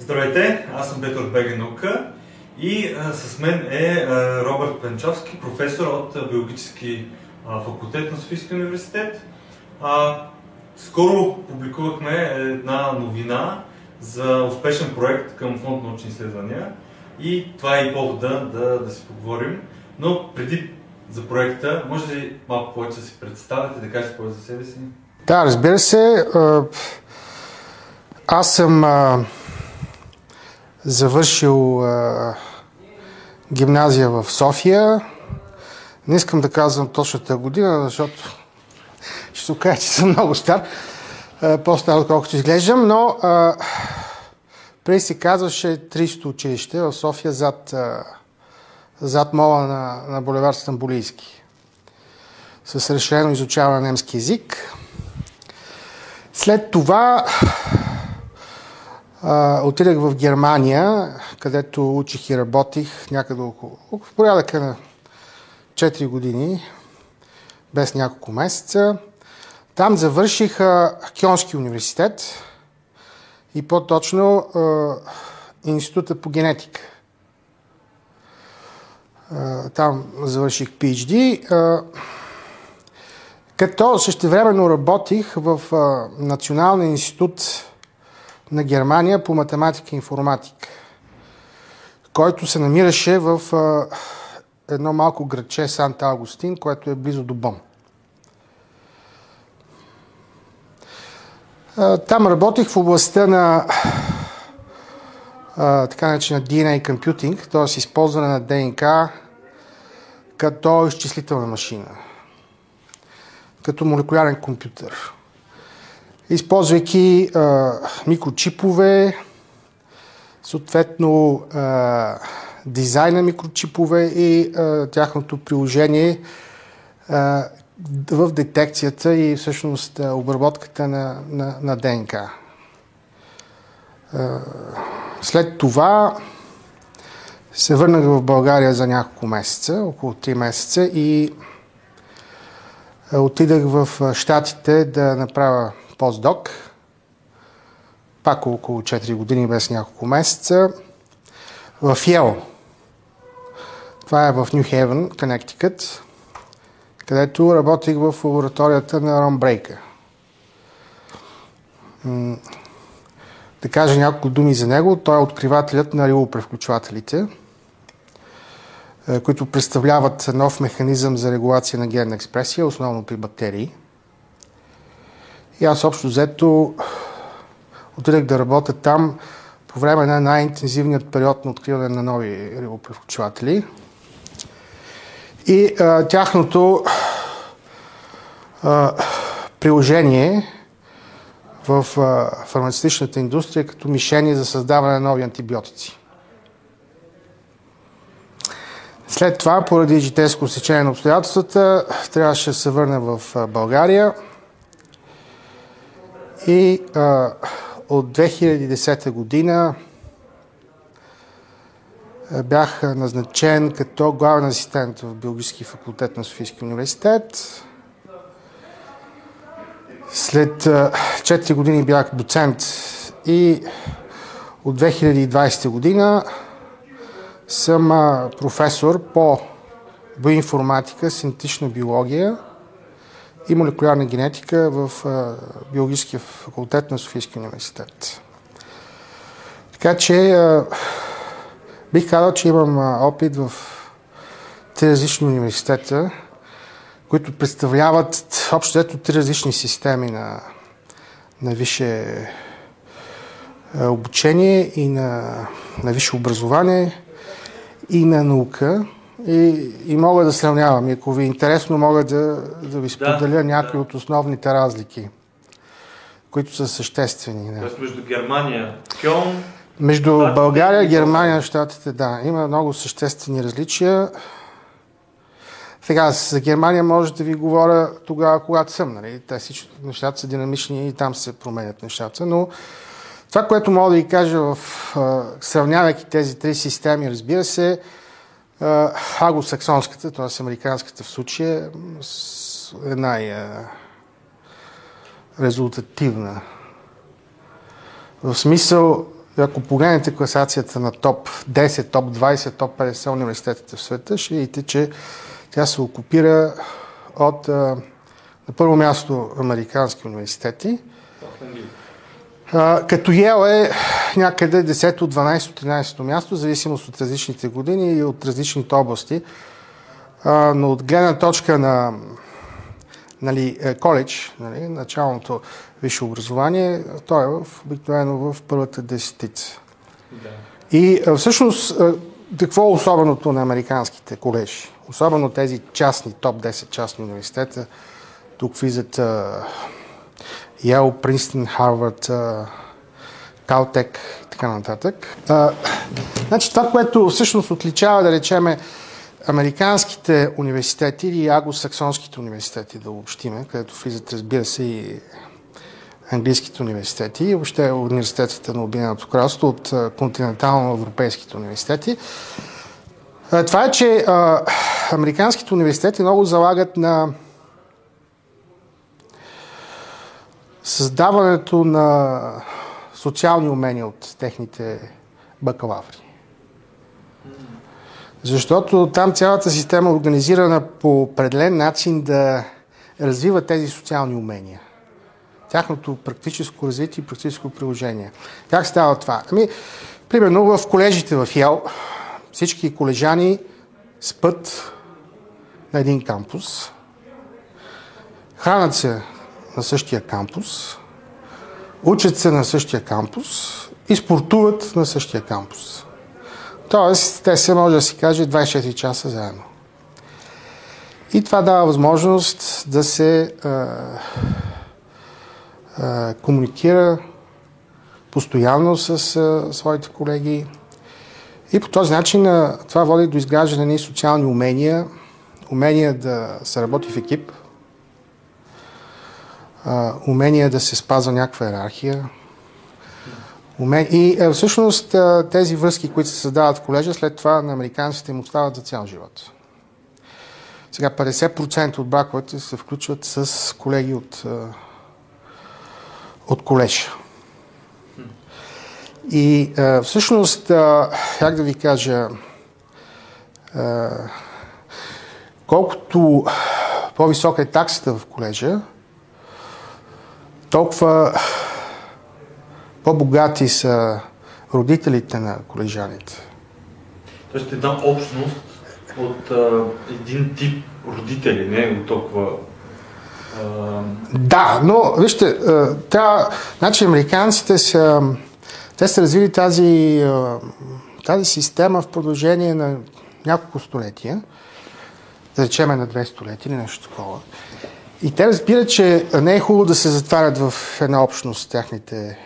Здравейте, аз съм Петър Бега и а, с мен е а, Робърт Пенчовски, професор от а, биологически факултет на Софийския университет. Скоро публикувахме една новина за успешен проект към фонд научни изследвания и това е и повода да, да си поговорим. Но преди за проекта, може ли малко повече да си представите, да кажете повече за себе си? Да, разбира се. Аз съм завършил гимназия в София. Не искам да казвам точната година, защото ще се окаже, че съм много стар. По-стар, отколкото изглеждам, но преди се казваше 300 училище в София зад, зад мола на, на булевар Стамбулийски с разширено изучаване на немски язик. След това отидах в Германия, където учих и работих някъде около, в порядъка на 4 години, без няколко месеца. Там завърших а, Кьонски университет и по-точно а, Института по генетика. А, там завърших PhD. А, като същевременно работих в а, Националния институт на Германия по математика и информатика, който се намираше в едно малко градче Санта Августин, което е близо до Бон. Там работих в областта на така наречена DNA Computing, т.е. използване на ДНК като изчислителна машина като молекулярен компютър. Използвайки а, микрочипове, съответно а, дизайн на микрочипове и а, тяхното приложение а, в детекцията и всъщност обработката на, на, на ДНК. А, след това се върнах в България за няколко месеца, около 3 месеца и отидах в Штатите да направя постдок. Пак около 4 години, без няколко месеца. В Йел. Това е в Нью Хейвен, Коннектикът, където работих в лабораторията на Рон Брейка. Да кажа няколко думи за него. Той е откривателят на рилопревключвателите. Е, които представляват нов механизъм за регулация на генна експресия, основно при бактерии. И аз общо взето отидах да работя там по време на най-интензивният период на откриване на нови рибопревключватели. И а, тяхното а, приложение в а, фармацевтичната индустрия като мишени за създаване на нови антибиотици. След това, поради житейско сечение на обстоятелствата, трябваше да се върна в България и а, от 2010 година бях назначен като главен асистент в биологически факултет на Софийския университет. След 4 години бях доцент и от 2020 година съм професор по биоинформатика, синтетична биология и молекулярна генетика в биологическия факултет на Софийския университет. Така че бих казал, че имам опит в три различни университета, които представляват общо ето три различни системи на, на висше обучение и на, на висше образование и на наука. И, и мога да сравнявам. И ако ви е интересно, мога да, да ви споделя да, някои да. от основните разлики, които са съществени. Да. Тоест между Германия, Кьон... Между Штатите, България, Германия, Штатите, да. Има много съществени различия. Сега, за Германия може да ви говоря тогава, когато съм. Нали? Те всички нещата са динамични и там се променят нещата. Но това, което мога да ви кажа в сравнявайки тези три системи, разбира се, аглосаксонската, т.е. американската в случая, е най-резултативна. В смисъл, ако погледнете класацията на топ 10, топ 20, топ 50 университетите в света, ще видите, че тя се окупира от на първо място американски университети, като Йел е някъде 10, 12, 13 място, в зависимост от различните години и от различните области. но от гледна точка на нали, е, коледж, нали, началното висше образование, той е в, обикновено в първата десетица. Да. И всъщност, какво е особеното на американските колежи? Особено тези частни, топ 10 частни университета, тук влизат Йел, Принстън, Харвард, Калтек и така нататък. А, значи това, което всъщност отличава, да речеме, американските университети или аглосаксонските университети, да обобщиме, където влизат, разбира се, и английските университети и въобще университетите на Обединеното кралство от континентално-европейските университети. Това е, че а, американските университети много залагат на създаването на социални умения от техните бакалаври. Защото там цялата система е организирана по определен начин да развива тези социални умения. Тяхното практическо развитие и практическо приложение. Как става това? Ами, примерно в колежите в Йел всички колежани спът на един кампус, хранят се на същия кампус, учат се на същия кампус и спортуват на същия кампус. Тоест, те се може да си каже 24 часа заедно. И това дава възможност да се а, а, комуникира постоянно с а, своите колеги. И по този начин а, това води до изграждане на социални умения, умения да се работи в екип, а, умения да се спазва някаква иерархия, и е, всъщност тези връзки, които се създават в колежа, след това на американците им остават за цял живот. Сега 50% от браковете се включват с колеги от, от колеж. И всъщност, как да ви кажа, колкото по-висока е таксата в колежа, толкова по-богати са родителите на колежаните. Тоест една общност от а, един тип родители, не от толкова... А... Да, но вижте, тя, значи американците са, те са развили тази, тази система в продължение на няколко столетия, да речеме на две столетия или нещо такова. И те разбират, че не е хубаво да се затварят в една общност тяхните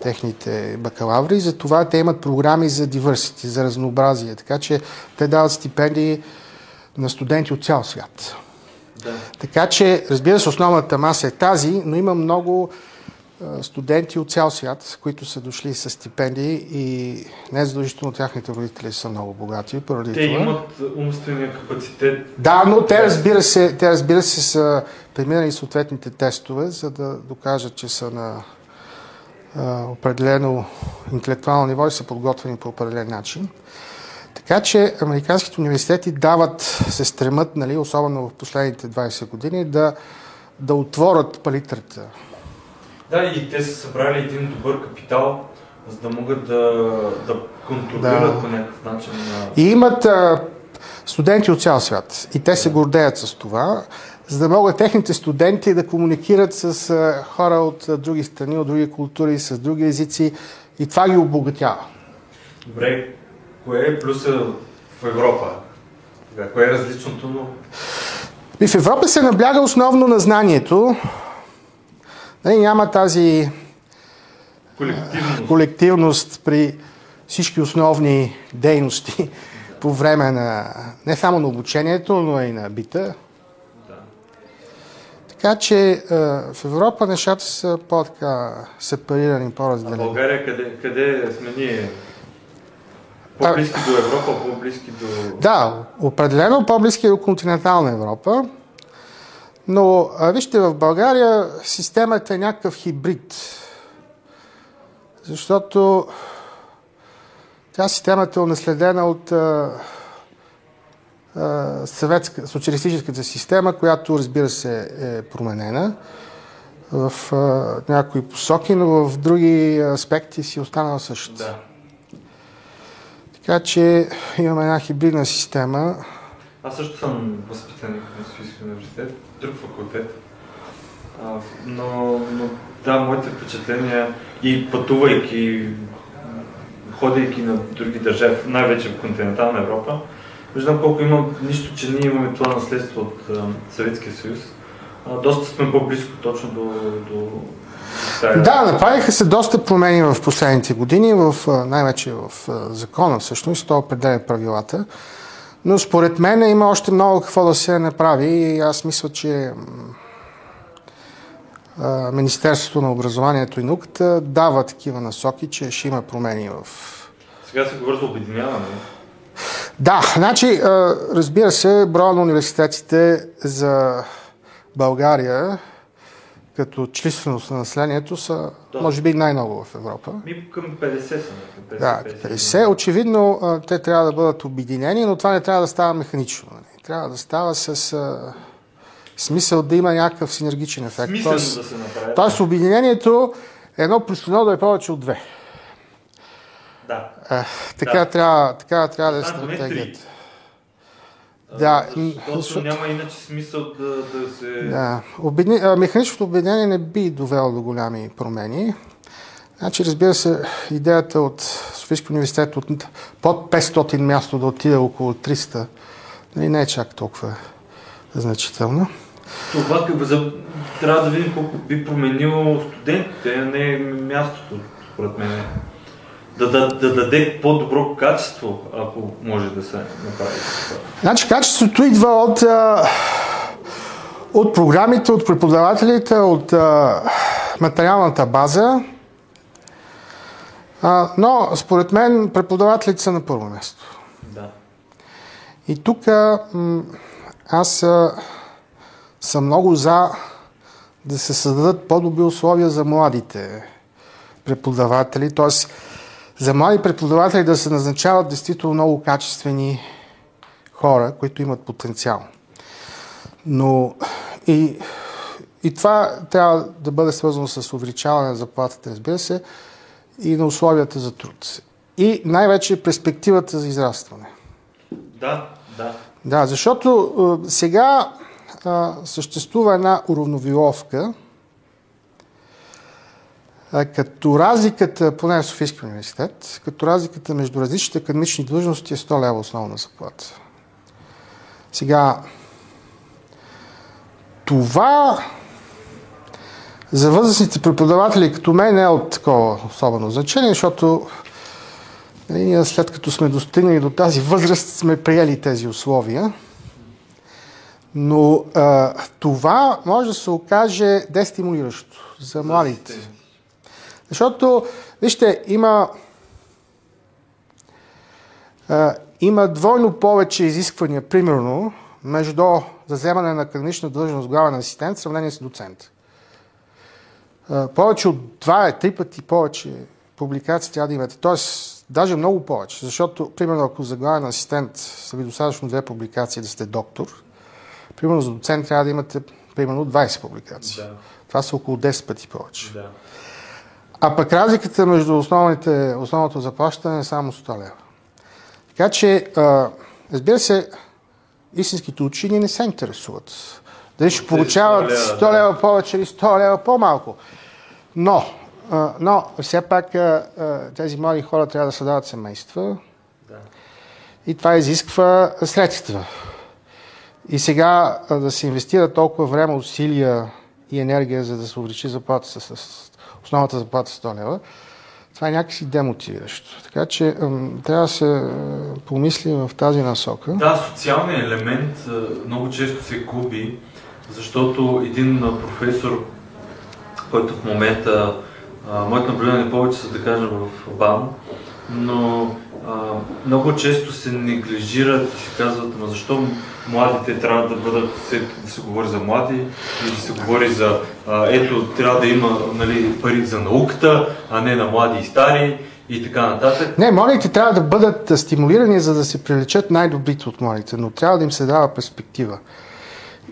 техните бакалаври, затова те имат програми за diversity, за разнообразие, така че те дават стипендии на студенти от цял свят. Да. Така че, разбира се, основната маса е тази, но има много студенти от цял свят, които са дошли с стипендии и не задължително тяхните родители са много богати. Поради те това. имат умствения капацитет. Да, но те разбира се, те разбира се са преминали съответните тестове, за да докажат, че са на определено интелектуално ниво и са подготвени по определен начин. Така че американските университети дават, се стремат, нали, особено в последните 20 години, да, да отворят палитрата. Да, и те са събрали един добър капитал, за да могат да, да контролират да. по някакъв начин. И имат а, студенти от цял свят. И те се гордеят с това за да могат техните студенти да комуникират с хора от други страни, от други култури, с други езици и това ги обогатява. Добре, кое е плюса в Европа? Кое е различното? И в Европа се набляга основно на знанието. Не, нали, няма тази колективност. колективност при всички основни дейности по време на не само на обучението, но и на бита. Така че е, в Европа нещата са по-така сепарирани, по-разделени. А България къде, къде сме ние? По-близки а, до Европа, по-близки до... Да, определено по-близки до континентална Европа. Но а, вижте, в България системата е някакъв хибрид. защото тя системата е унаследена от а, а, съветска, социалистическата система, която разбира се е променена в а, някои посоки, но в други аспекти си останала същата. Да. Така че имаме една хибридна система. Аз също съм възпитаник на Софийския университет, друг факултет. А, но, но да, моите впечатления и пътувайки, ходейки на други държави, най-вече в континентална Европа, виждам колко има нищо, че ние имаме това наследство от Съветския съюз. А, доста сме по-близко точно до, до. Да, направиха се доста промени в последните години, в, най-вече в закона всъщност, то определя правилата. Но според мен има още много какво да се направи и аз мисля, че Министерството на образованието и науката дава такива насоки, че ще има промени в... Сега се говори за обединяване. Да, значи, разбира се, броя на университетите за България като численост на населението са, да. може би, най-много в Европа. Ми към 50 са. 50, да, 50. Очевидно, те трябва да бъдат обединени, но това не трябва да става механично. Нали? Трябва да става с смисъл да има някакъв синергичен ефект. Смисъл да се направи. Тоест, обединението едно плюс едно да е повече от две. Да. Е, така, да. Трябва, така трябва да е стратегията. Да, защото няма иначе смисъл да, да се... Да. Обедни... Механичното обединение не би довело до голями промени. Значи, разбира се, идеята от Софийския университет от под 500 място да отиде около 300 нали, не е чак толкова значително. Това за... трябва да видим колко би променило студентите, а не мястото, според мен. Да, да, да даде по-добро качество, ако може да се направи това. Значи качеството идва от, от програмите, от преподавателите, от материалната база. но според мен преподавателите са на първо място. Да. И тук аз съм много за да се създадат по-добри условия за младите преподаватели, т.е. за млади преподаватели да се назначават действително много качествени хора, които имат потенциал. Но и, и това трябва да бъде свързано с увеличаване на заплатата, разбира се, и на условията за труд. И най-вече перспективата за израстване. Да, да. Да, защото сега а, съществува една уравновиловка, като разликата, поне в Софийския университет, като разликата между различните академични длъжности е 100 лева основна заплата. Сега, това за възрастните преподаватели като мен не е от такова особено значение, защото нали, ние след като сме достигнали до тази възраст сме приели тези условия. Но а, това може да се окаже дестимулиращо за младите. Защото, вижте, има, а, има двойно повече изисквания, примерно, между заземане на академична длъжност главен асистент в сравнение с доцент. А, повече от два, три пъти повече публикации трябва да имате. Тоест, даже много повече. Защото, примерно, ако за главен асистент са ви достатъчно две публикации да сте доктор, Примерно за доцент трябва да имате примерно 20 публикации. Да. Това са около 10 пъти повече. Да. А пък разликата между основните, основното заплащане е само 100 лева. Така че, а, разбира се, истинските учени не се интересуват. Дали ще получават 100 лева повече или 100 лева по-малко. Но, а, но все пак а, тези млади хора трябва да създават семейства. Да. И това изисква средства. И сега да се инвестира толкова време, усилия и енергия, за да се увеличи заплата с, основната заплата 100 лева, това е някакси демотивиращо. Така че трябва да се помисли в тази насока. Да, социалният елемент много често се губи, защото един професор, който в момента, моето наблюдение повече са да кажа в БАМ, но а, много често се неглижират и се казват, ама защо младите трябва да бъдат, да се говори за млади, или да се говори за, а, ето, трябва да има нали, пари за науката, а не на млади и стари и така нататък. Не, младите трябва да бъдат стимулирани, за да се привлечат най-добрите от младите, но трябва да им се дава перспектива.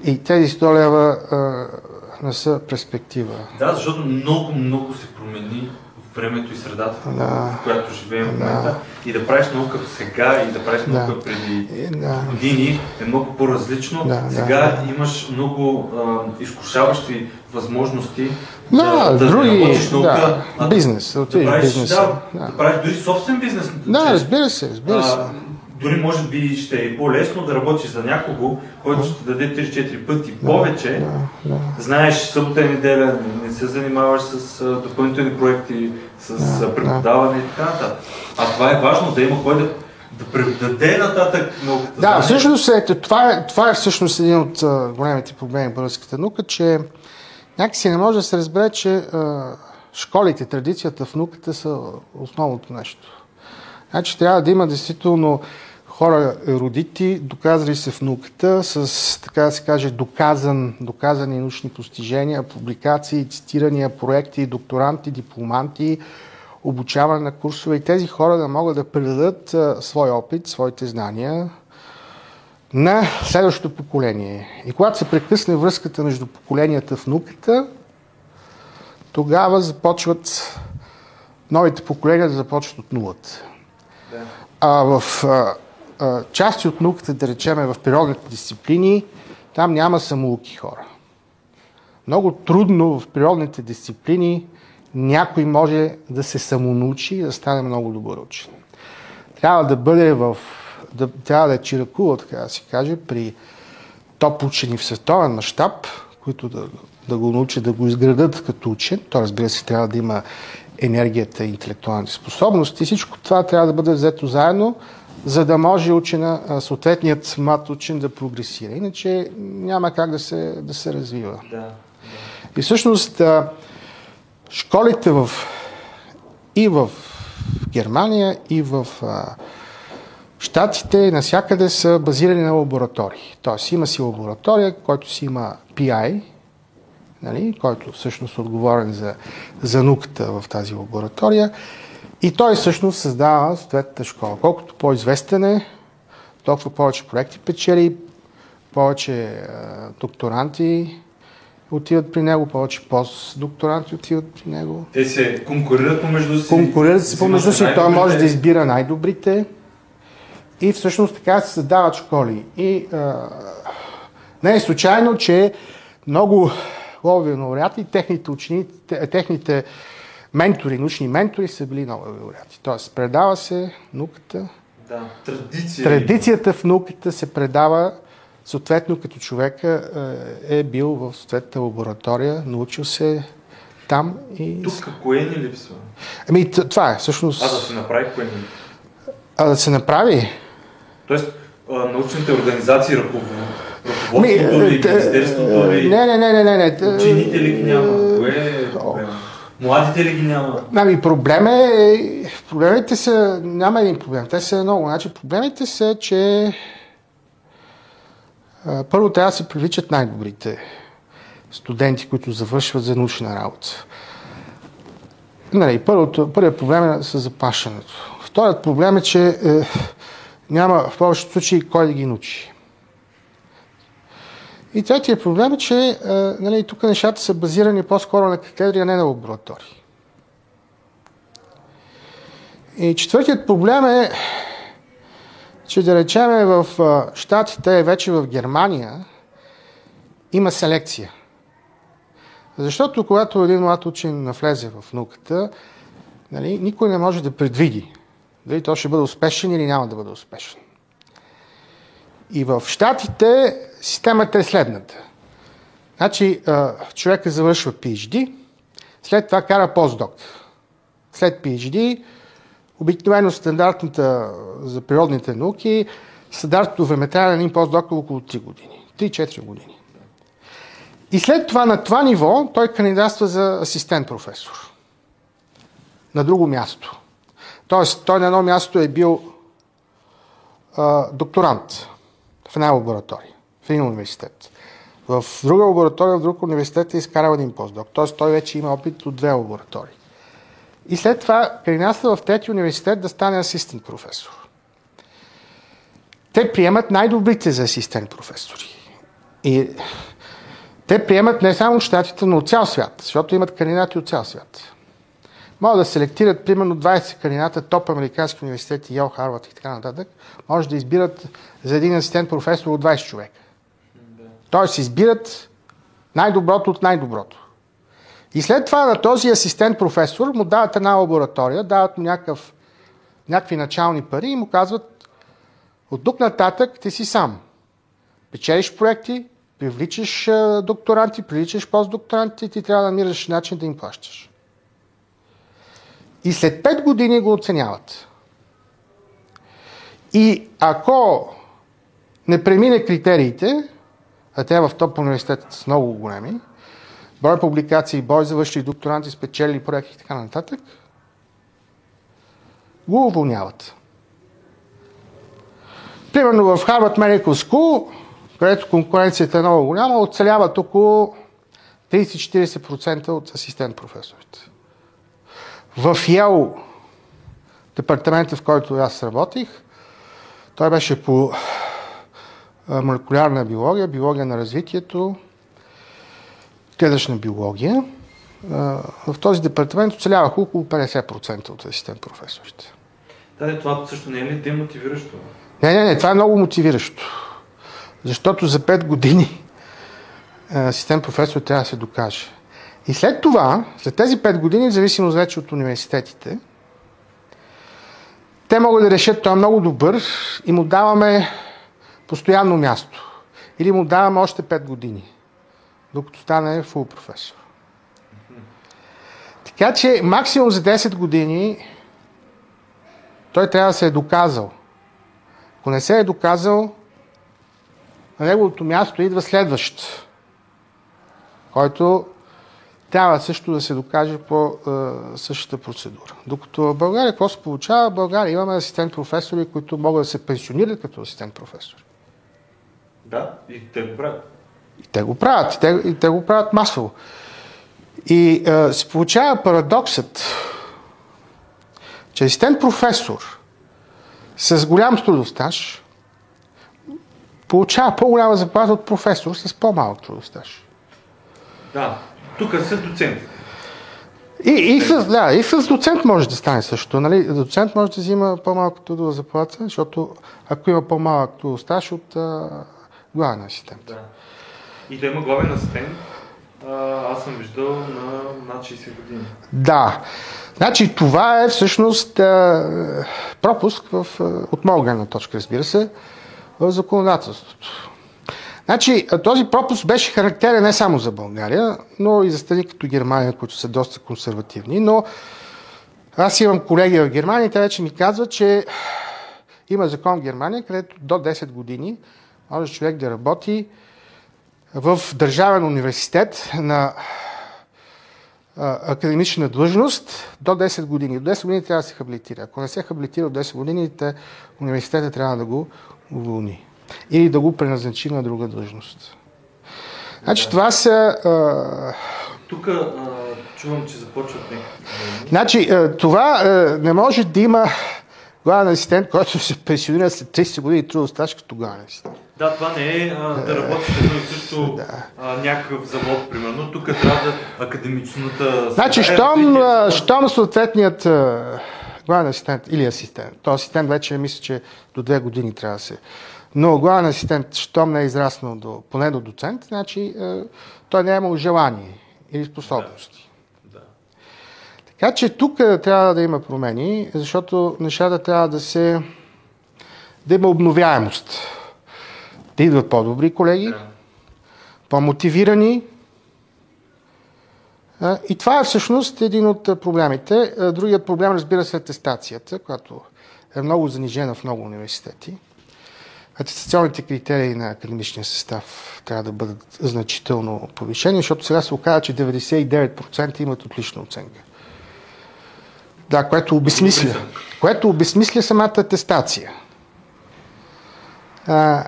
И тези 100 лева а, не са перспектива. Да, защото много, много се промени времето и средата, да. в която живеем в момента. Да. И да правиш наука сега и да правиш наука да. преди да. години е много по-различно. Да, сега да. имаш много а, изкушаващи възможности да, да, други, да работиш наука. Да, бизнес, да, правиш, бизнес. Да, да. да правиш дори собствен бизнес. Да, разбира се, разбира се. А, дори може би ще е по-лесно да работиш за някого, който ще даде 3-4 пъти повече. Да, да. Знаеш, събота и неделя не се занимаваш с допълнителни проекти, с да, преподаване да. и така нататък. А това е важно да има кой да да предаде нататък науката. Да, всъщност е, това, е, това е всъщност един от а, големите проблеми в българската наука, че някакси не може да се разбере, че а, школите, традицията в науката са основното нещо. Значи трябва да има действително хора еродити, доказали се в науката, с, така да се каже, доказан, доказани научни постижения, публикации, цитирания, проекти, докторанти, дипломанти, обучаване на курсове и тези хора да могат да предадат а, свой опит, своите знания на следващото поколение. И когато се прекъсне връзката между поколенията в науката, тогава започват новите поколения да започват от нулата. Да. А в а, а, части от науката, да речеме в природните дисциплини, там няма самоуки хора. Много трудно в природните дисциплини някой може да се самонаучи и да стане много добър учен. Трябва да бъде в... Да, трябва да е чиракува, така да се каже, при топ учени в световен мащаб, които да, да го научат да го изградат като учен. То, разбира се, трябва да има енергията и интелектуалните способности. Всичко това трябва да бъде взето заедно, за да може учена, съответният млад учен да прогресира. Иначе няма как да се, да се развива. Да, да. И всъщност школите в, и в Германия, и в Штатите насякъде са базирани на лаборатории. Тоест има си лаборатория, който си има PI, нали, който всъщност е отговорен за, за науката в тази лаборатория. И той всъщност създава съответната школа. Колкото по-известен е, толкова повече проекти печели, повече е, докторанти отиват при него, повече постдокторанти отиват при него. Те се конкурират помежду си. Конкурират се помежду си, той може да избира най-добрите. И всъщност така се създават школи. И а, не е случайно, че много Нобелови лауреати, техните ученици, техните ментори, научни ментори са били Нобелови лауреати. Тоест, предава се науката. Да, традиция. Традицията в науката се предава съответно като човека е, е бил в съответната лаборатория, научил се там и... Тук кое ни липсва? Ами това е всъщност... А да се направи кое ни А да се направи? Тоест, научните организации Ръководството ли, Министерството ли? Не, не, не, не, не. Учените ли няма? Кое е? Младите ли ги няма? Ами проблем е, проблемите са, няма един проблем, те са много. Значи проблемите са, че първо трябва да се привличат най-добрите студенти, които завършват за научна работа. Нали, първото, първият проблем е с запашането. Вторият проблем е, че е, няма в повечето случаи кой да ги научи. И третия проблем е, че а, нали, тук нещата са базирани по-скоро на катедри, а не на лаборатории. И четвъртият проблем е, че да речеме в Штатите, вече в Германия, има селекция. Защото когато един млад учен навлезе в науката, нали, никой не може да предвиди дали той ще бъде успешен или няма да бъде успешен. И в Штатите системата е следната. Значи, човека завършва PhD, след това кара постдок. След PhD, обикновено стандартната за природните науки, стандартното време трябва на един постдок е около 3 години. 3-4 години. И след това на това ниво той кандидатства за асистент професор. На друго място. Тоест, той на едно място е бил а, докторант в една лаборатория, в един университет. В друга лаборатория, в друг университет е изкарал един постдок. Тоест, той вече има опит от две лаборатории. И след това принася в трети университет да стане асистент професор. Те приемат най-добрите за асистент професори. И те приемат не само щатите, но от цял свят, защото имат кандидати от цял свят. Могат да селектират примерно 20 кандидата, топ американски университети, Йел, Харвард и така нататък. Може да избират за един асистент професор от 20 човека. Тоест избират най-доброто от най-доброто. И след това на този асистент професор му дават една лаборатория, дават му някакъв, някакви начални пари и му казват от тук нататък ти си сам. Печелиш проекти, привличаш докторанти, привличаш постдокторанти и ти трябва да намираш начин да им плащаш. И след 5 години го оценяват. И ако не премине критериите, а те в топ университетите са много големи, брой публикации, брой завършили докторанти, спечели проекти и така нататък, го уволняват. Примерно в Harvard Medical School, където конкуренцията е много голяма, оцеляват около 30-40% от асистент професорите. В Йел, департамента, в който аз работих, той беше по молекулярна биология, биология на развитието, клетъчна биология. В този департамент оцеляваха около 50% от асистент професорите. Да, това също не е ли демотивиращо? Не, не, не, това е много мотивиращо. Защото за 5 години асистент професор трябва да се докаже. И след това, след тези 5 години, в зависимост вече от университетите, те могат да решат, той е много добър и му даваме постоянно място. Или му даваме още 5 години, докато стане фул професор. Така че максимум за 10 години той трябва да се е доказал. Ако не се е доказал, на неговото място идва следващ, който трябва също да се докаже по е, същата процедура. Докато в България какво се получава? В България имаме асистент професори, които могат да се пенсионират като асистент професори. Да, и те го правят. И те го правят, и те, и те го правят масово. И е, се получава парадоксът, че асистент професор с голям трудостаж получава по-голяма заплата от професор с по-малък трудостаж. Да, тук са доцент. И, и, с, да, и с доцент може да стане също. Нали? Доцент може да взима по-малко трудова заплата, защото ако има по-малък трудостаж от а, главен асистент. Да. И да има главен асистент, а, аз съм виждал на над 60 години. Да. Значи това е всъщност а, пропуск в, от моя гледна точка, разбира се, в законодателството. Значи, този пропуск беше характерен не само за България, но и за страни като Германия, които са доста консервативни. Но аз имам колеги в Германия и те вече ми казват, че има закон в Германия, където до 10 години може човек да работи в държавен университет на академична длъжност до 10 години. До 10 години трябва да се хабилитира. Ако не се хабилитира от 10 години, университета трябва да го уволни или да го преназначи на друга длъжност. Значи това са... А... Тук а, чувам, че започват някакви... Значи това а, не може да има главен асистент, който се пенсионира след 30 години трудов стаж като главен асистент. Да, това не е а, да работиш едно и също да. а, някакъв завод, примерно. Тук трябва да академичната... Значи, щом, е, щом съответният главен асистент или асистент, то асистент вече мисля, че до две години трябва да се но главен асистент, щом не е израснал до, поне до доцент, значи е, той не е имал желание или способности. Да. Да. Така че тук е, трябва да има промени, защото нещата трябва да се... да има обновяемост. Да идват по-добри колеги, да. по-мотивирани. И това е всъщност един от проблемите. Другият проблем, разбира се, е атестацията, която е много занижена в много университети. Атестационните критерии на академичния състав трябва да бъдат значително повишени, защото сега се оказа, че 99% имат отлична оценка. Да, което обесмисля, което обесмисля самата атестация. А,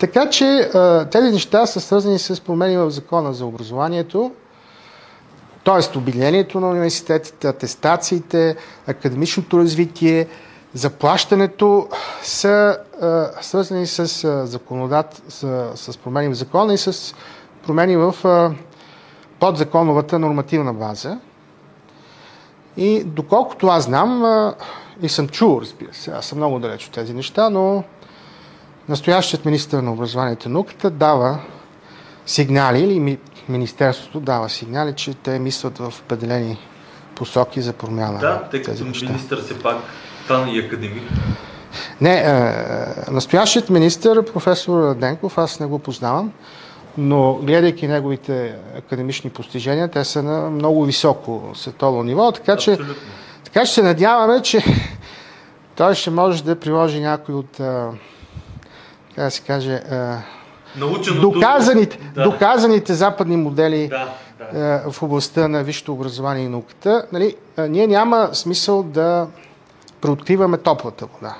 така че а, тези неща са свързани с промени в закона за образованието, т.е. обединението на университетите, атестациите, академичното развитие, заплащането са а, свързани с, а, законодат, с, с промени в закона и с промени в а, подзаконовата нормативна база. И доколкото аз знам, а, и съм чул, разбира се, аз съм много далеч от тези неща, но настоящият министър на образованието и науката дава сигнали, или Министерството дава сигнали, че те мислят в определени посоки за промяна. Да, тъй като министър се пак стана и академик. Не, е, настоящият министър, професор Денков, аз не го познавам, но гледайки неговите академични постижения, те са на много високо световно ниво, така че, така че се надяваме, че той ще може да приложи някой от, е, как да се каже, е, доказаните, да. доказаните западни модели да, да. Е, в областта на висшето образование и науката. Нали, ние няма смисъл да преоткриваме топлата вода.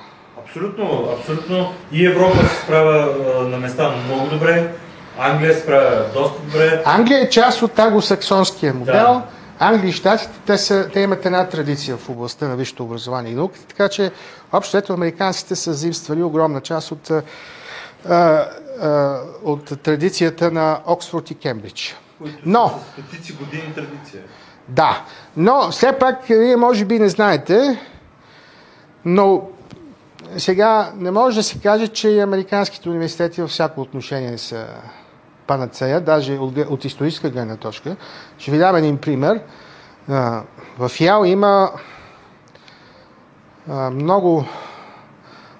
Абсолютно, абсолютно. И Европа се справя на места много добре. Англия се справя доста добре. Англия е част от аглосаксонския модел. Да. Англия и Штатите, те, са, те имат една традиция в областта на висшето образование и науката, така че общо ето американците са заимствали огромна част от а, а, от традицията на Оксфорд и Кембридж. Които но, са стотици години традиция. Да, но все пак вие може би не знаете, но сега не може да се каже, че и американските университети във всяко отношение са панацея, даже от, от историческа гледна точка. Ще ви дам един пример. В Ял има много,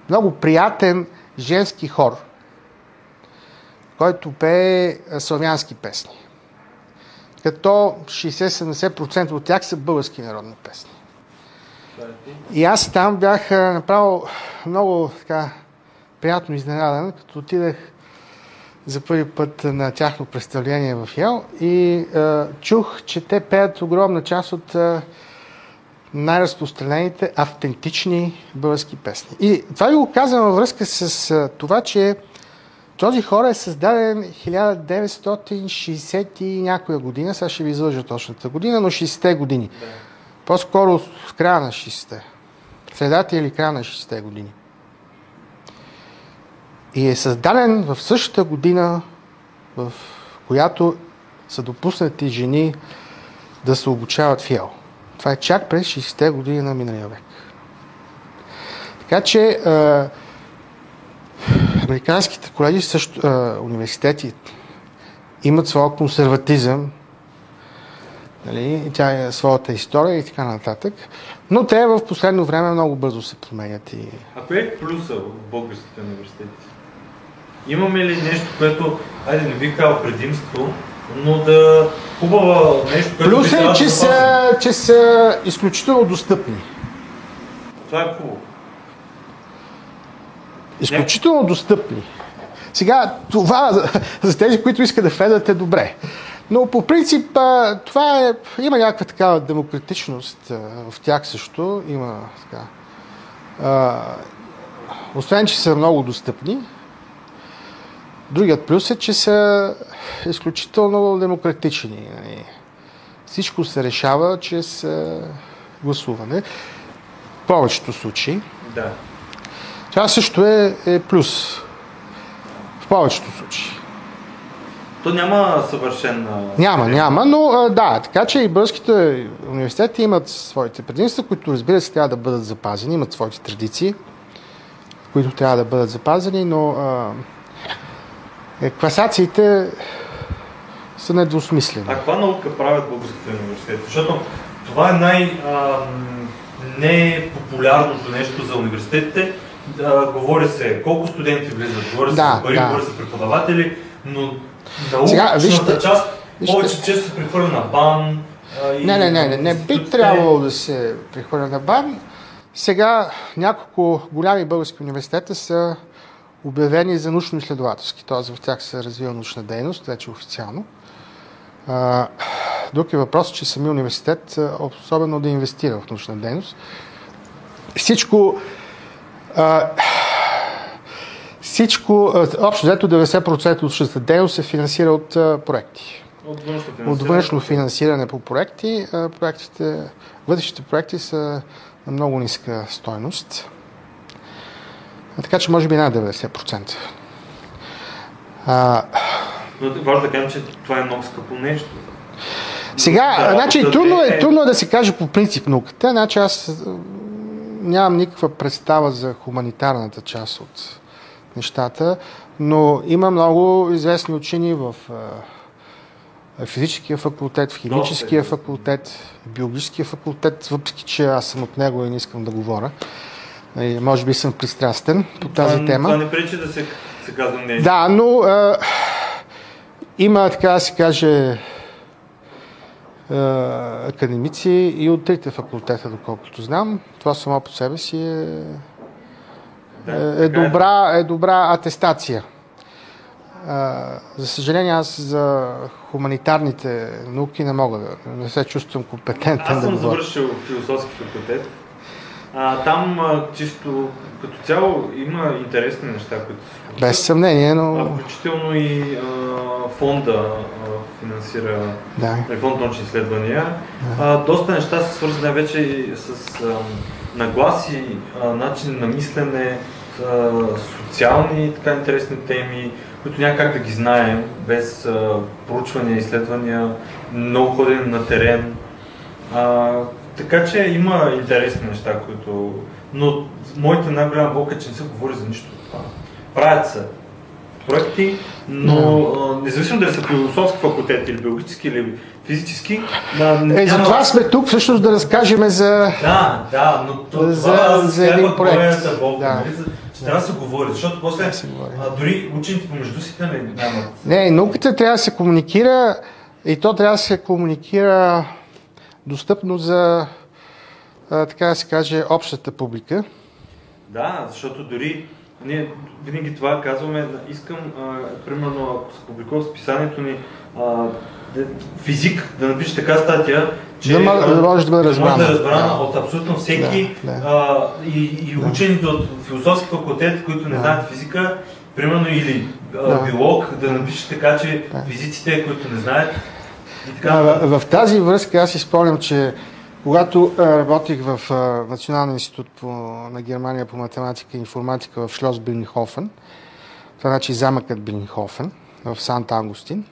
много приятен женски хор, който пее славянски песни. Като 60-70% от тях са български народни песни. И аз там бях направил много така приятно изненадан, като отидах за първи път на тяхно представление в Ял и е, чух, че те пеят огромна част от е, най-разпространените автентични български песни. И това ви го казвам във връзка с е, това, че този хор е създаден 1960 и някоя година, сега ще ви излъжа точната година, но 60-те години. Да. По-скоро в края на 60-те. Средата или края на 60-те години. И е създаден в същата година, в която са допуснати жени да се обучават в ЕЛ. Това е чак през 60-те години на миналия век. Така че американските колеги, също, а, университети, имат своя консерватизъм, нали, тя е своята история и така нататък. Но те в последно време много бързо се променят. И... А кое е плюса в българските университети? Имаме ли нещо, което, айде не би казал предимство, но да хубава нещо, което Плюс е, че, са, че са изключително достъпни. Това е хубаво. Изключително достъпни. Сега, това за тези, които искат да федат е добре. Но по принцип това е, има някаква такава демократичност в тях също. Има така. А, освен, че са много достъпни, другият плюс е, че са изключително демократични. Нали. Всичко се решава чрез гласуване. В повечето случаи. Да. Това също е, е плюс. В повечето случаи. То няма съвършен... Няма, няма, но да, така че и българските университети имат своите предимства, които разбира се трябва да бъдат запазени, имат своите традиции, които трябва да бъдат запазени, но а, е, класациите са недвусмислени. А каква наука правят българските университети? Защото това е най- непопулярното нещо за университетите, да, говори се колко студенти влизат, говори се да, пари, да. говори се преподаватели, но научната вижте, част вижте, повече често се прехвърля на БАН. И не, не, не, не, не би трябвало да се прехвърля на БАН. Сега няколко голями български университета са обявени за научно-изследователски, т.е. в тях се развива научна дейност, вече официално. Друг е въпрос, че самия университет особено да инвестира в научна дейност. всичко а, всичко, общо взето 90% от същата дейност се финансира от проекти. От външно финансиране. От външно финансиране по проекти. Проектите, вътрешните проекти са на много ниска стойност. Така че може би над 90%. А, Но важно да кажем, че това е много скъпо нещо. Сега, да, значи, да трудно, е, трудно е да се каже по принцип науката. Значи аз нямам никаква представа за хуманитарната част от нещата, но има много известни учени в физическия факултет, в химическия факултет, в биологическия факултет, въпреки че аз съм от него и не искам да говоря. И може би съм пристрастен по тази това, тема. Това не пречи да се, се казва нещо. Да, но а, има, така да се каже, академици и от трите факултета, доколкото знам. Това само по себе си е, да, е, е, добра, е добра атестация. За съжаление, аз за хуманитарните науки не мога да не се чувствам компетентен. Аз съм да завършил философски факултет. А, там а, чисто като цяло има интересни неща, които се Без съмнение, но... А, включително и а, фонда а, финансира да. фонд научни изследвания. Да. А, доста неща са свързани вече с а, нагласи, начин на мислене, социални така интересни теми, които няма как да ги знаем без проучвания, изследвания, много ходене на терен. Така че има интересни неща, които... Но моята най-голяма болка е, че не се говори за нищо от това. Правят се проекти, но no. независимо дали са философски факултет или биологически или физически. Да, е, за това сме тук всъщност да разкажем за... Да, да, но това, за, това за един проект. Да. Нали? Че да. трябва да се говори, защото после да а, дори учените помежду си нали, нямат. Не, науката трябва да се комуникира и то трябва да се комуникира достъпно за, а, така да се каже, общата публика. Да, защото дори ние винаги това казваме, искам, а, примерно, ако се публикува в списанието ни а, физик, да напише така статия, че да, да може да бъде разбрана, да разбрана да. от абсолютно всеки да, да. А, и, и да. учените от философски факултет, които не да. знаят физика, примерно или да. биолог, да напише така, че да. физиците, които не знаят, така... В, в тази връзка аз изпомням, че когато работих в Националния институт по, на Германия по математика и информатика в Шлос Бирнихофен, това значи замъкът Бирнихофен в Сант Ангустин,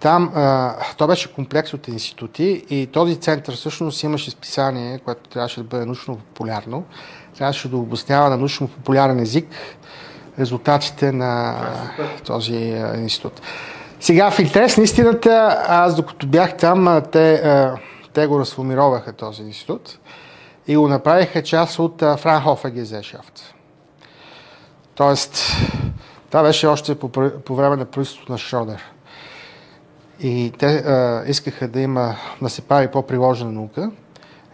там а, то беше комплекс от институти и този център всъщност имаше списание, което трябваше да бъде научно-популярно. Трябваше да обяснява на научно-популярен език резултатите на този а, институт. Сега, в интерес на истината, аз докато бях там, те, те го разформироваха този институт и го направиха част от Франхофер Гезешафт. Тоест, това беше още по, по време на правителството на Шродер. И те а, искаха да има, да се прави по-приложена наука.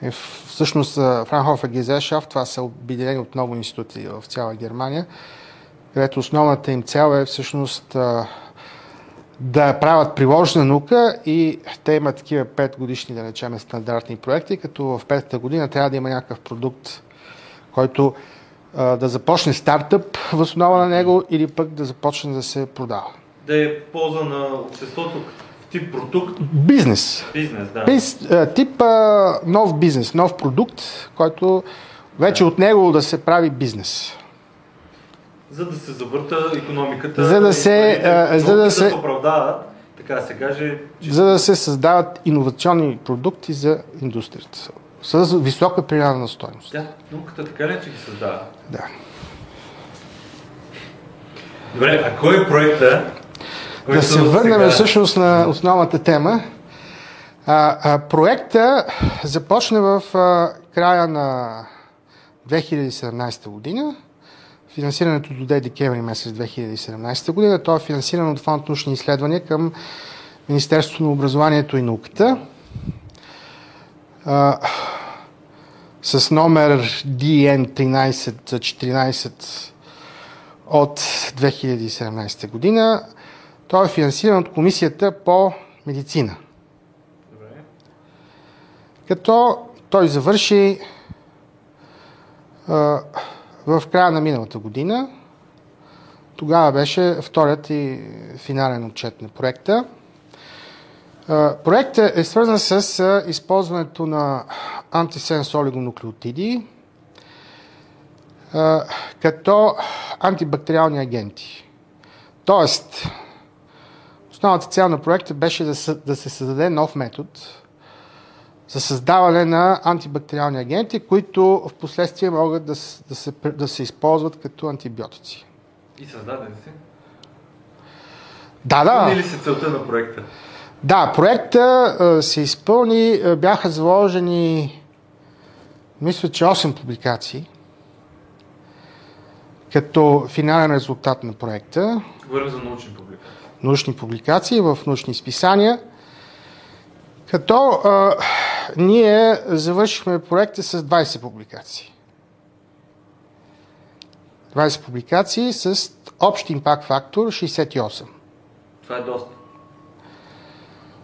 И всъщност Франхофер Гезешафт, това са обединени от много институти в цяла Германия, където основната им цел е всъщност а, да правят приложена наука и те имат такива 5 годишни, да речем, стандартни проекти, като в петата година трябва да има някакъв продукт, който а, да започне стартъп в основа на него или пък да започне да се продава. Да е полза на обществото тип продукт? Бизнес. Бизнес, да. Биз, тип а, нов бизнес, нов продукт, който вече да. от него да се прави бизнес за да се завърта економиката. За да се, а, за да се оправдават, така се каже. Че... За да се създават иновационни продукти за индустрията. С висока принадена стоеност. Да, науката така ли, че ги създава? Да. Добре, а кой е проекта? Да се върнем сега... всъщност на основната тема. А, а, проекта започна в а, края на 2017 година Финансирането доде декември месец 2017 година. То е финансирано от фонд научни изследвания към Министерството на образованието и науката. А, с номер DN1314 от 2017 година. Той е финансиран от Комисията по медицина. Добре. Като той завърши в края на миналата година. Тогава беше вторият и финален отчет на проекта. Проектът е свързан с използването на антисенс олигонуклеотиди като антибактериални агенти. Тоест, основната цел на проекта беше да, се създаде нов метод за създаване на антибактериални агенти, които в последствие могат да, да, се, да се използват като антибиотици. И създаден си? Да, да. Или се целта на проекта? Да, проекта а, се изпълни, а, бяха заложени мисля, че 8 публикации като финален резултат на проекта. Говорим за научни публикации. Научни публикации в научни списания. Като а, ние завършихме проекта с 20 публикации. 20 публикации с общ импакт фактор 68. Това е доста.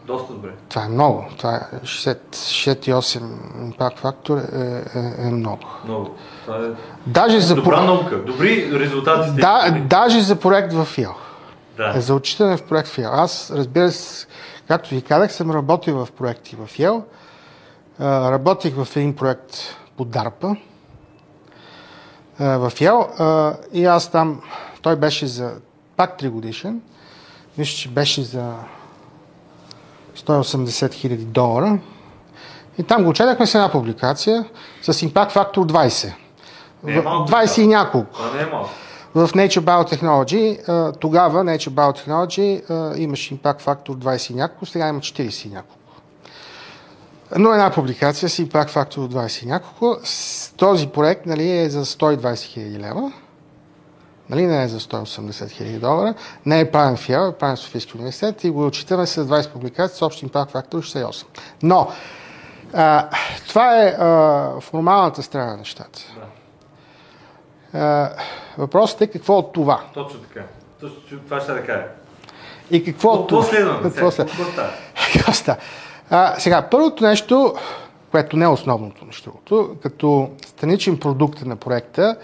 Доста добре. Това е много. Това е 60, 68 импакт фактор е, е, е много. Много. Това е Даже за добра наука. Добри резултати. Да, даже за проект в ФИО. Да. За отчитане в проект в ФИО. Аз, разбира се, както ви казах, съм работил в проекти в ФИО. Работих в един проект по DARPA в ФИО и аз там, той беше за пак 3 годишен. Мисля, че беше за 180 хиляди долара. И там го четахме с една публикация с импакт фактор 20. Не е малко, 20 и няколко. Не е малко. В Nature Biotechnology, тогава Nature Biotechnology имаше импакт фактор 20 и няколко, сега има 40 и няколко. Но една публикация с импакт фактор 20 и няколко. Този проект нали, е за 120 хиляди лева. Нали, не е за 180 хиляди долара. Не е правен в е правен в Софийски университет и го отчитаме с 20 публикации с общ импакт фактор 68. Но, а, това е а, формалната страна на нещата. Да. А, въпросът е какво от това? Точно така. Точно това ще да кажа. И какво от това? следва? Какво след- Какво става? Сега, първото нещо, което не е основното нещо, като страничен продукт на проекта,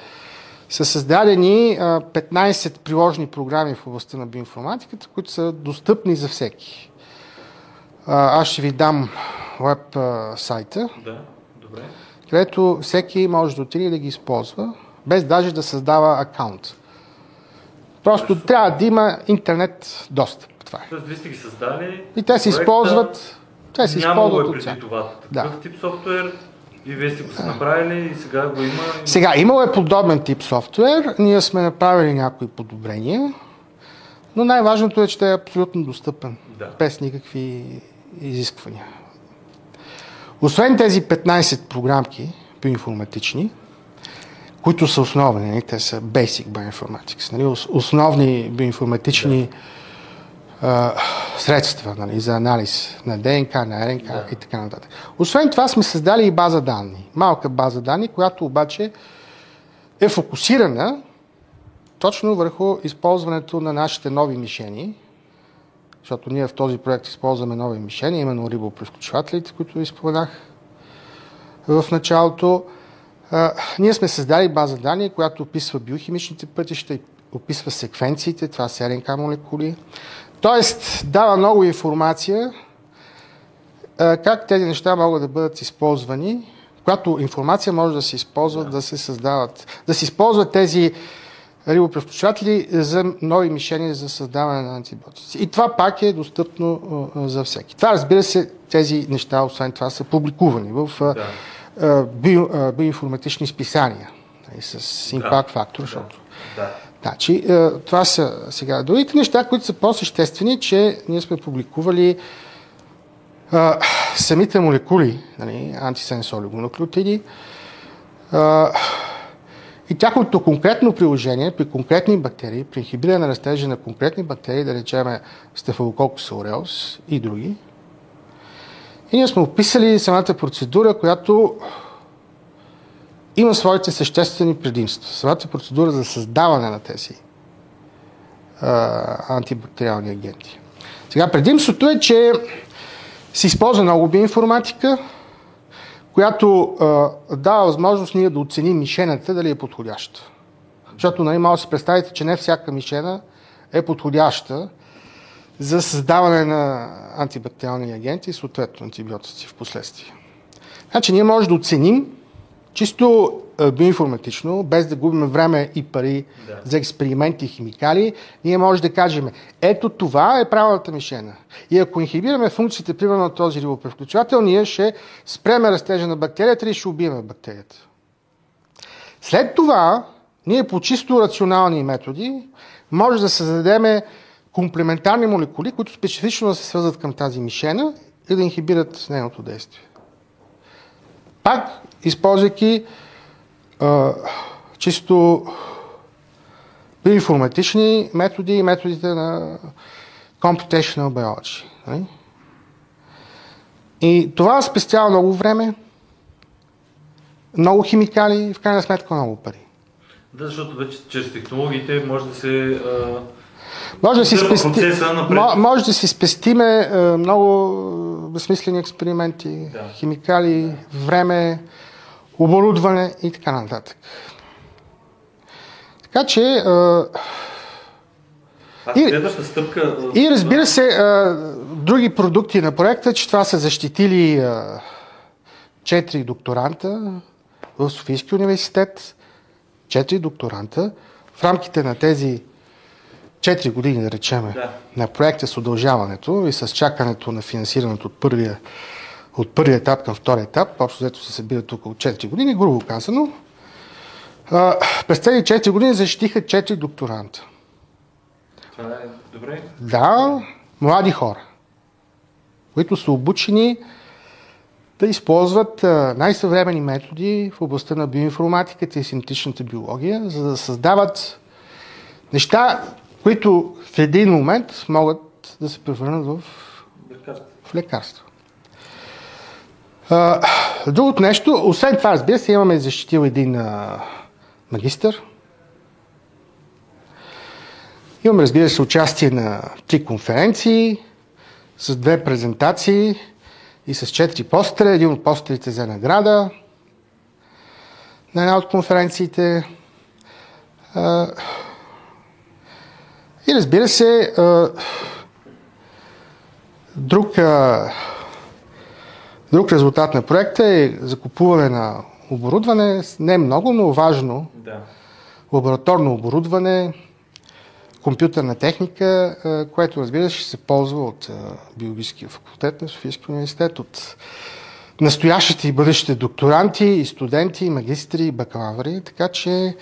са създадени а, 15 приложни програми в областта на биоинформатиката, които са достъпни за всеки. Аз ще ви дам веб сайта, Да, добре. където всеки може да отиде да ги използва, без даже да създава акаунт. Просто трябва да има интернет достъп. Това е. Тоест, вие сте ги създали. И те се използват, те се използват е преди това. Да. Такъв тип софтуер и вие сте го се направили и сега го има. Сега, имало е подобен тип софтуер, ние сме направили някои подобрения, но най-важното е, че той е абсолютно достъпен, Да. без никакви изисквания. Освен тези 15 програмки биоинформатични, които са основни, нали, те са Basic Bioinformatics, нали, ос- основни биоинформатични а, средства нали, за анализ на ДНК, на РНК Да. и така нататък. Освен това сме създали и база данни. Малка база данни, която обаче е фокусирана точно върху използването на нашите нови мишени, защото ние в този проект използваме нови мишени, именно рибопрескочвателите, които ви споменах в началото. А, ние сме създали база данни, която описва биохимичните пътища и описва секвенциите, това са РНК молекули. Тоест, дава много информация а, как тези неща могат да бъдат използвани, която информация може да се използва да, се създават, да се използват тези рибопрескочватели за нови мишени за създаване на антибиотици. И това пак е достъпно а, за всеки. Това, разбира се, тези неща, освен това, са публикувани в Да. Био, биоинформатични списания нали, с импакт фактор, защото Да. Значи, това са сега. Другите неща, които са по-съществени, че ние сме публикували а, самите молекули, нали, антисенс олигонуклеотиди, а, и тяхното конкретно приложение при конкретни бактерии, при инхибиране на растежа на конкретни бактерии, да речеме Staphylococcus aureus и други. И ние сме описали самата процедура, която има своите съществени предимства. Самата процедура за създаване на тези а, антибактериални агенти. Сега, предимството е, че се използва много биоинформатика, която а, дава възможност ние да оценим мишената дали е подходяща. Защото да си представите, че не всяка мишена е подходяща за създаване на антибактериални агенти и съответно антибиотици в последствие. Значи ние можем да оценим чисто биоинформатично, без да губим време и пари да. за експерименти и химикали, ние можем да кажем, ето това е правилната мишена. И ако инхибираме функциите, примерно на този рибопревключвател, ние ще спреме растежа на бактерията или ще убием бактерията. След това, ние по чисто рационални методи може да създадем комплементарни молекули, които специфично се свързват към тази мишена и да инхибират нейното действие. Пак, използвайки а, чисто биоинформатични методи и методите на computational biology. Нали? И това спестява много време, много химикали и в крайна сметка много пари. Да, защото вече чрез технологиите може да се а... може да, си спести... може да си спестиме много безсмислени експерименти, да. химикали, време, оборудване и така нататък. Така че. А, и, стъпка. И разбира се, а, други продукти на проекта, че това са защитили четири докторанта в Софийския университет, четири докторанта. В рамките на тези 4 години, да речеме, да. на проекта с удължаването и с чакането на финансирането от първия от първия етап към втория етап, общо взето се събират около 4 години, грубо казано, а, през тези 4 години защитиха 4 докторанта. Това е добре? Да, млади хора, които са обучени да използват най-съвремени методи в областта на биоинформатиката и синтетичната биология, за да създават неща, които в един момент могат да се превърнат в, в лекарство. Другото нещо, освен това, разбира се, имаме защитил един а, магистър. Имаме, разбира се, участие на три конференции с две презентации и с четири постера. Един от постерите за награда на една от конференциите. А, и разбира се, друг Друг резултат на проекта е закупуване на оборудване, не много, но важно. Да. Лабораторно оборудване, компютърна техника, което разбира се ще се ползва от биологическия факултет на Софийския университет, от настоящите и бъдещите докторанти, и студенти, и магистри, и бакалаври, така че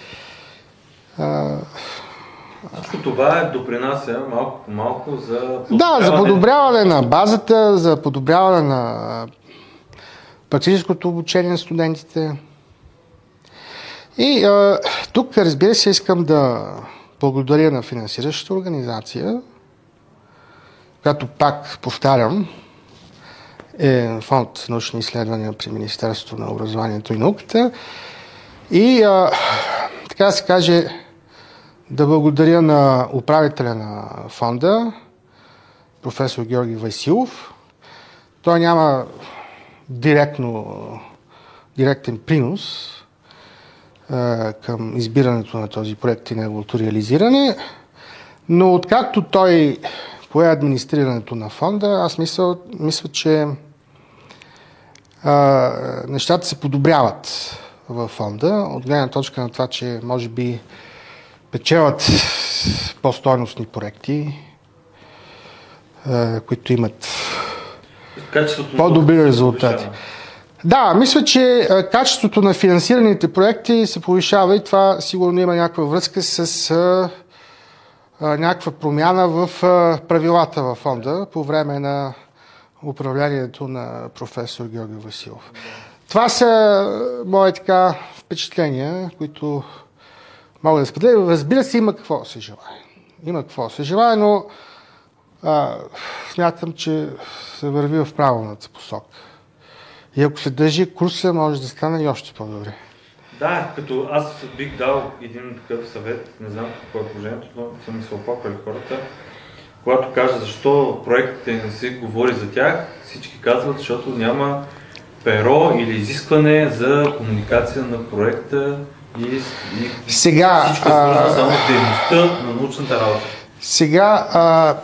всичко това е допринася малко по малко за подобряване... Да, за подобряване на базата, за подобряване на практическото обучение на студентите. И а, тук, разбира се, искам да благодаря на финансиращата организация, която пак повтарям, е фонд научни изследвания при Министерството на образованието и науката. И а, така да се каже, да благодаря на управителя на фонда, професор Георги Василов. Той няма директно, директен принос а, към избирането на този проект и неговото реализиране, но откакто той пое администрирането на фонда, аз мисля, мисля че а, нещата се подобряват във фонда, от гледна точка на това, че може би печелят по-стойностни проекти, а, които имат Качеството по-добри резултати. Да, мисля, че качеството на финансираните проекти се повишава и това сигурно има някаква връзка с а, някаква промяна в правилата във фонда по време на управлението на професор Георги Василов. Това са мои така впечатления, които мога да споделя. Разбира се, има какво се желая. Има какво се желая, но а, смятам, че се върви в правилната посока. И ако се държи курса, може да стане и още по-добре. Да, като аз бих дал един такъв съвет, не знам какво е положението, но съм се оплаквали хората. Когато кажа защо проектите не се говори за тях, всички казват, защото няма перо или изискване за комуникация на проекта Сега, всичко свързано само дейността на научната работа. Сега, а,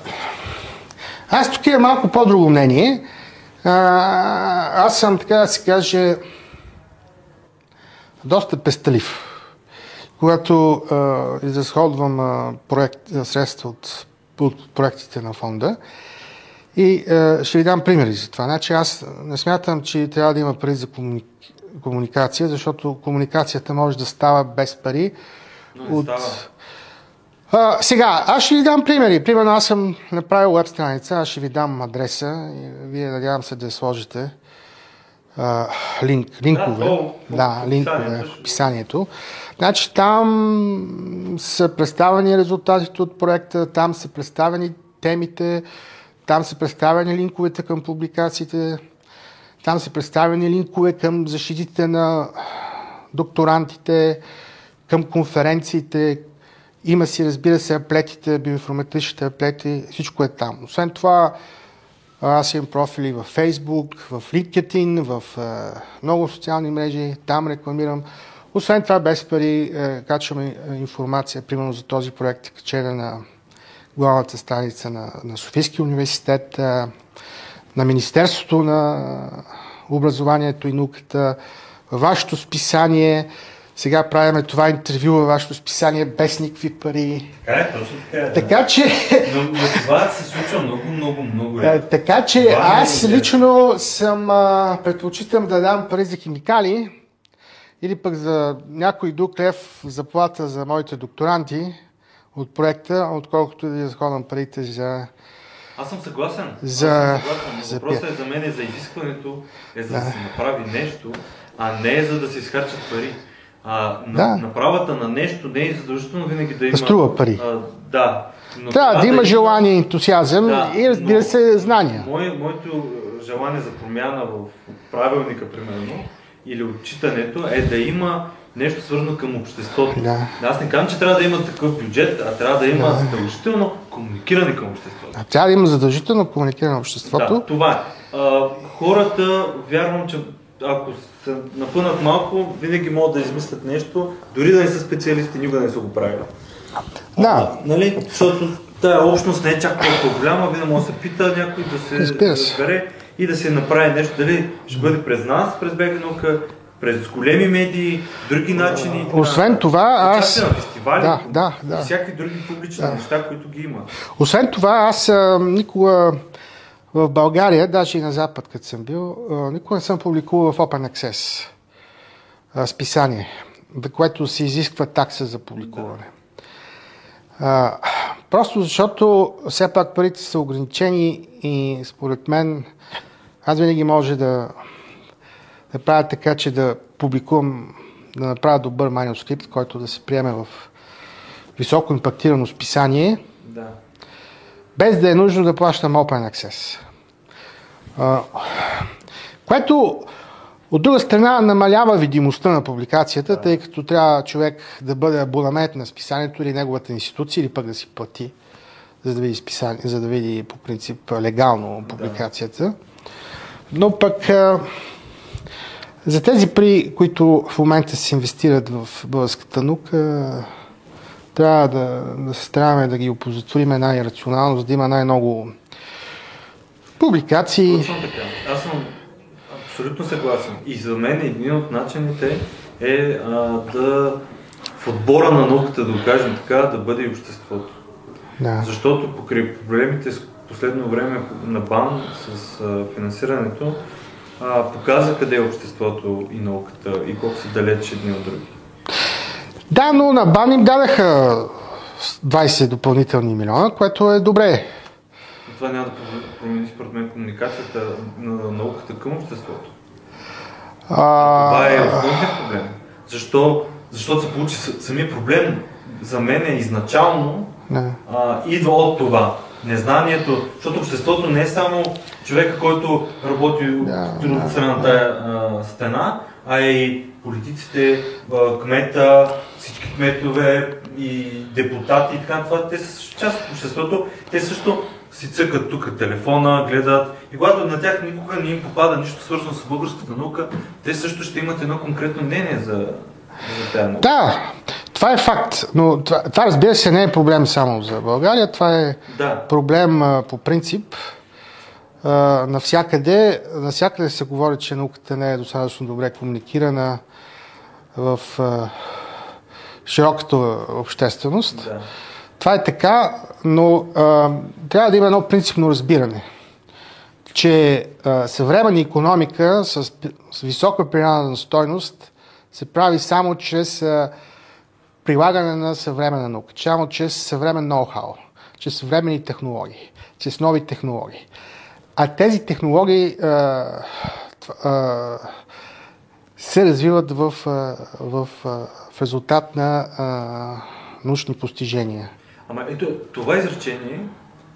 аз тук имам малко по-друго мнение. А, аз съм, така да се каже, доста песталив. Когато а, изразходвам а, проект, а, средства от, от проектите на фонда, и а, ще ви дам примери за това. Значи аз не смятам, че трябва да има пари за комуни... комуникация, защото комуникацията може да става без пари. Но не става. А, сега, аз ще ви дам примери. Примерно аз съм направил веб страница, аз ще ви дам адреса и вие надявам се да я сложите. А, линк, линкове. Да, да, линкове в описанието. Значи там са представени резултатите от проекта, там са представени темите, там са представени линковете към публикациите, там са представени линкове към защитите на докторантите, към конференциите. Има си, разбира се, аплетите, биоинформатичните аплети, всичко е там. Освен това, аз имам профили в Facebook, в LinkedIn, в много социални мрежи, там рекламирам. Освен това, без пари, е, качваме е, информация, примерно за този проект, качена на главната страница на, на Софийския университет, е, на Министерството на образованието и науката, във вашето списание. Сега правиме това интервю във вашето списание без никакви пари. Така е, точно така е. Така че, Но, но това се случва много, много, много е, рядко. така че Това е аз идея. лично съм а, предпочитам да дам пари за химикали или пък за някой друг лев заплата за моите докторанти от проекта, отколкото да изходам парите за... Аз съм съгласен. За- Аз съм съгласен. Въпросът е за мен е за изискването, е за да. се направи нещо, а не за да се изхарчат пари. А, на, Да. направата на нещо не е задължително винаги да има... струва пари. А, да. Но Трябва да това има желание, ентусиазъм Да, и разбира но- се знания. Мое, моето е, желание за промяна в правилника, примерно, или отчитането е да има нещо свързано към обществото. Да. Аз не казвам, че трябва да има такъв бюджет, а трябва да има задължително комуникиране към обществото. А трябва да има задължително комуникиране на обществото. Да, това е. А, хората, вярвам, че ако се напънат малко, винаги могат да измислят нещо, дори да не са специалисти, никога не са го правили. Да. А, нали? Защото тая общност не е чак толкова голяма, винаги може да се пита някой да се разбере и да се направи нещо. Дали ще бъде през нас, през наука, през големи медии, други начини. Освен това, аз- на фестивали Да, да, да. и всякакви други публични неща, които ги има. Освен това, аз никога в България, даже и на Запад, като съм бил, никога не съм публикувал в Open Access списание, за което се изисква такса за публикуване. А, просто защото все пак парите са ограничени и според мен аз винаги може да, да правя така, че да публикувам, да направя добър манускрипт, който да се приеме в високо импактирано списание, Да. без да е нужно да плащам Open Access. А, което от друга страна намалява видимостта на публикацията, тъй като трябва човек да бъде абонамент на списанието или неговата институция, или пък да си плати, за да види, списание, за да види по принцип легално публикацията. Но пък за тези пари, които в момента се инвестират в българската наука, трябва да, да се стараме да ги опозотвориме най-рационално, за да има най-много публикации. Точно така. Аз съм абсолютно съгласен. И за мен един от начините е а, да в отбора на науката, да го кажем така, да бъде и обществото. Да. Защото покрай проблемите с последно време на БАН с а, финансирането, а, показа къде е обществото и науката и колко са далеч едни от други. да, но на БАН им дадаха 20 допълнителни милиона, което е добре. Но това няма да промени според мен комуникацията на науката към обществото. Това е А, основният проблем. Защо? Защото се получи самия проблем за мен е изначално а, идва от това. Незнанието, защото обществото не е само човека, който работи Да, от другата страна на тая а, стена, а и политиците, а, кмета, всички кметове и депутати и така. Това, те са част от обществото. Те също си цъкат тук телефона, гледат и когато на тях никога не им попада нищо свързано с българската наука, те също ще имат едно конкретно мнение за, за тази наука. Да, това е факт, но това, това разбира се не е проблем само за България, това е Да. проблем а, по принцип. А, навсякъде, навсякъде се говори, че науката не е достатъчно добре комуникирана в а, широката общественост. Да. Това е така, но а, трябва да има едно принципно разбиране, че а, съвременна економика с, с висока принадена стойност се прави само чрез а, прилагане на съвременна наука, само чрез съвремен ноу-хау, чрез съвременни технологии, чрез нови технологии. А тези технологии а, а, се развиват в, в, в резултат на а, научни постижения. Ама ето, това изречение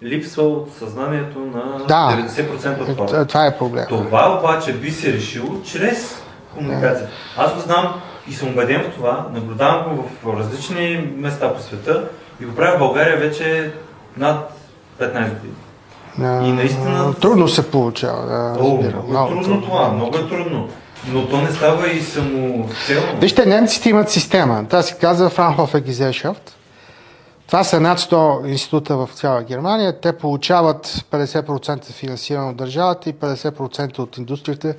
липсва от съзнанието на Да. 90% от Е, хората. Това е проблем. Това обаче би се решило чрез комуникация. Аз го знам и съм убеден в това, наблюдавам го в различни места по света и го правя в България вече над 15 години. А, И наистина- Трудно се получава, да, О, разбирам. много е трудно това, много е трудно. Но то не става и самоцелно. Вижте, немците имат система. Това се казва Fraunhofer Gesellschaft. Това са над 100 института в цяла Германия. Те получават 50% финансиране от държавата и 50% от индустрията,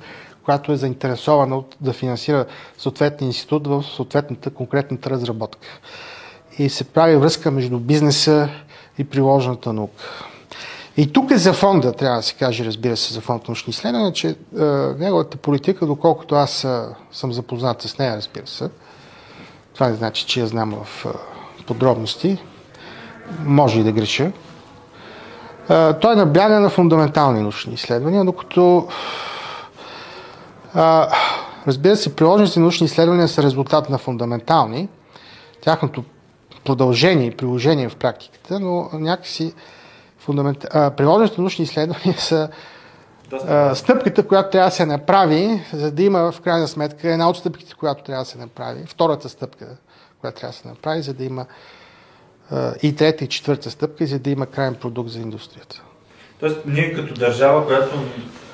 която е заинтересована от, да финансира съответния институт в съответната конкретната разработка. И се прави връзка между бизнеса и приложената наука. И тук е за фонда, трябва да се каже, разбира се, за фонд научни изследвания, че е, неговата политика, доколкото аз е, съм запознат с нея, разбира се, това не значи, че я знам в е, подробности, може и да греша, е, той набляга на фундаментални научни изследвания, докато разбира се, приложените научни изследвания са резултат на фундаментални, тяхното продължение и приложение в практиката, но някакси фундамент... а, приложените научни изследвания са а, стъпката, която трябва да се направи, за да има в крайна сметка една от стъпките, която трябва да се направи, втората стъпка, която трябва да се направи, за да има и трета и четвърта стъпка, за да има крайен продукт за индустрията. Тоест, ние като държава, която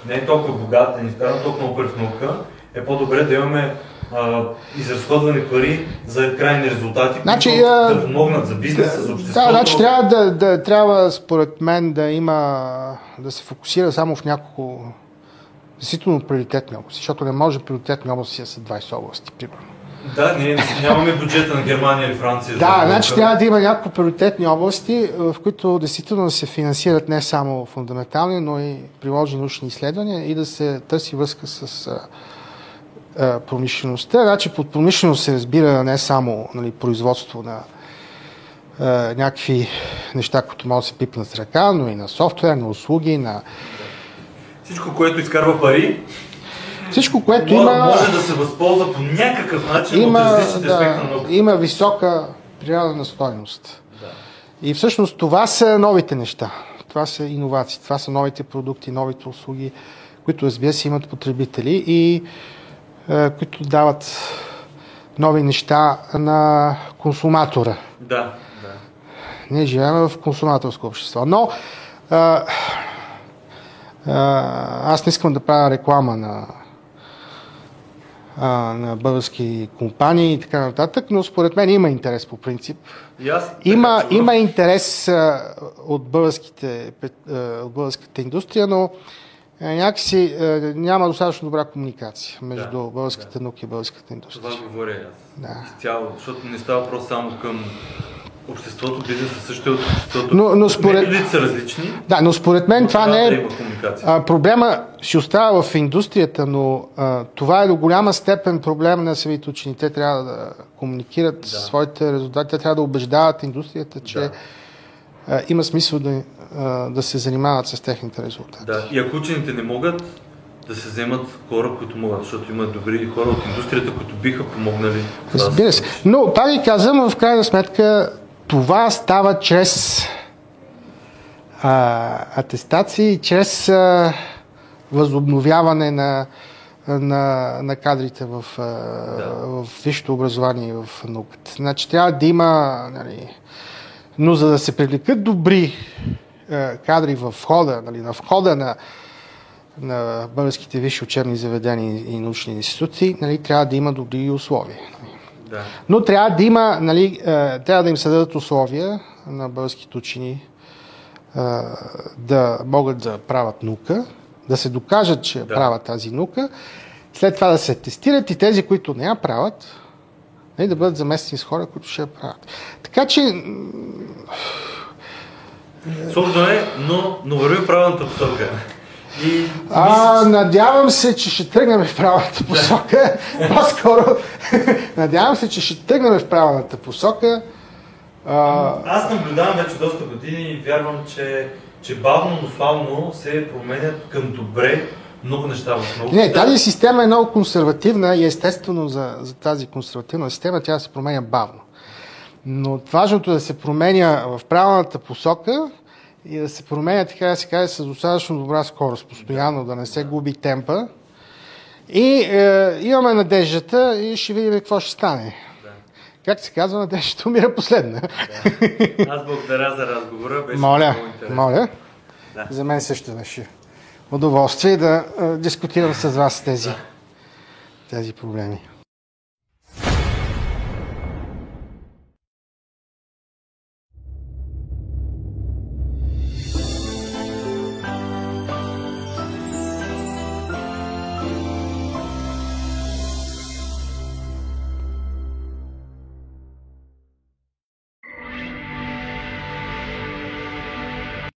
не е толкова богата, не вкарва толкова много в наука, е по-добре да имаме а, изразходвани пари за крайни резултати, Значи, които а, да помогнат за бизнеса, за обществото. Да, значи трябва да, да, трябва според мен да има, да се фокусира само в няколко действително приоритетни области, защото не може приоритетни области да са 20 области, примерно. Да, ние нямаме бюджета на Германия или Франция. Да, за значи трябва да има няколко приоритетни области, в които действително да се финансират не само фундаментални, но и приложени научни изследвания и да се търси връзка с а, промишлеността. Значи под промишленост се разбира не само нали, производство на а, някакви неща, които могат да се пипнат с ръка, но и на софтуер, на услуги, на Всичко, което изкарва пари, всичко, което може, има... може да се възползва по някакъв начин от има, различните аспекти на да, науката. има висока природна стойност. Да. И всъщност това са новите неща. Това са иновации, това са новите продукти, новите услуги, които разбира се имат потребители и е, които дават нови неща на консуматора. Да, да. Ние живеем в консуматорско общество. Но а, а, аз не искам да правя реклама на, а, на български компании и така нататък, но според мен има интерес по принцип. И аз, Има, така, има интерес а, от, българските, а, от българската индустрия, но някакси а, няма достатъчно добра комуникация между Да, българската наука и българската Това индустрия. говоря и аз. Да. Изцяло, защото не става въпрос само към обществото, бизнеса също е от обществото. Но- но според- Методите са различни. Да, но според мен но това не е. А, проблема си остава в индустрията, но а, това е до голяма степен проблем на самите учени. Те трябва да комуникират Да. своите резултати, те трябва да убеждават индустрията, че Да. а, има смисъл да, а, да се занимават с техните резултати. Да, и ако учените не могат да се вземат хора, които могат, защото има добри хора от индустрията, които биха помогнали. Разбира се. Но, пак ви казвам, в крайна сметка това става чрез а, атестации, чрез а, възобновяване на, на, на кадрите в, а, в висшето образование и в науката. Значи трябва да има, нали, но за да се привлекат добри е, кадри в входа, нали, на входа на, на българските висши учебни заведения и научни институции, нали, трябва да има добри условия. Да. Но трябва да има, нали, е, трябва да им се дадат условия на българските учени е, да могат да правят наука, да се докажат, че Да. правят тази наука, след това да се тестират и тези, които не я правят, нали, да бъдат заместени с хора, които ще я правят. Така че Сложно е, но, но върви в правилната посока. И А, надявам се, че ще тръгнем в правилната посока. По-скоро, надявам се, че ще тръгнем в правилната посока. А, аз наблюдавам вече доста години и вярвам, че, че бавно, но славно се променят към добре много неща в науката. не, тази система е много консервативна и естествено за, за тази консервативна система тя се променя бавно. Но важното е да се променя в правилната посока и да се променя, така да се каже, с достатъчно добра скорост, постоянно, да не се губи темпа. И е, имаме надеждата и ще видим какво ще стане. Да. Как се казва, надеждата умира последна. Аз благодаря за разговора. Беше Моля, много моля. Да. За мен също беше удоволствие да е, дискутирам с вас тези, тези проблеми.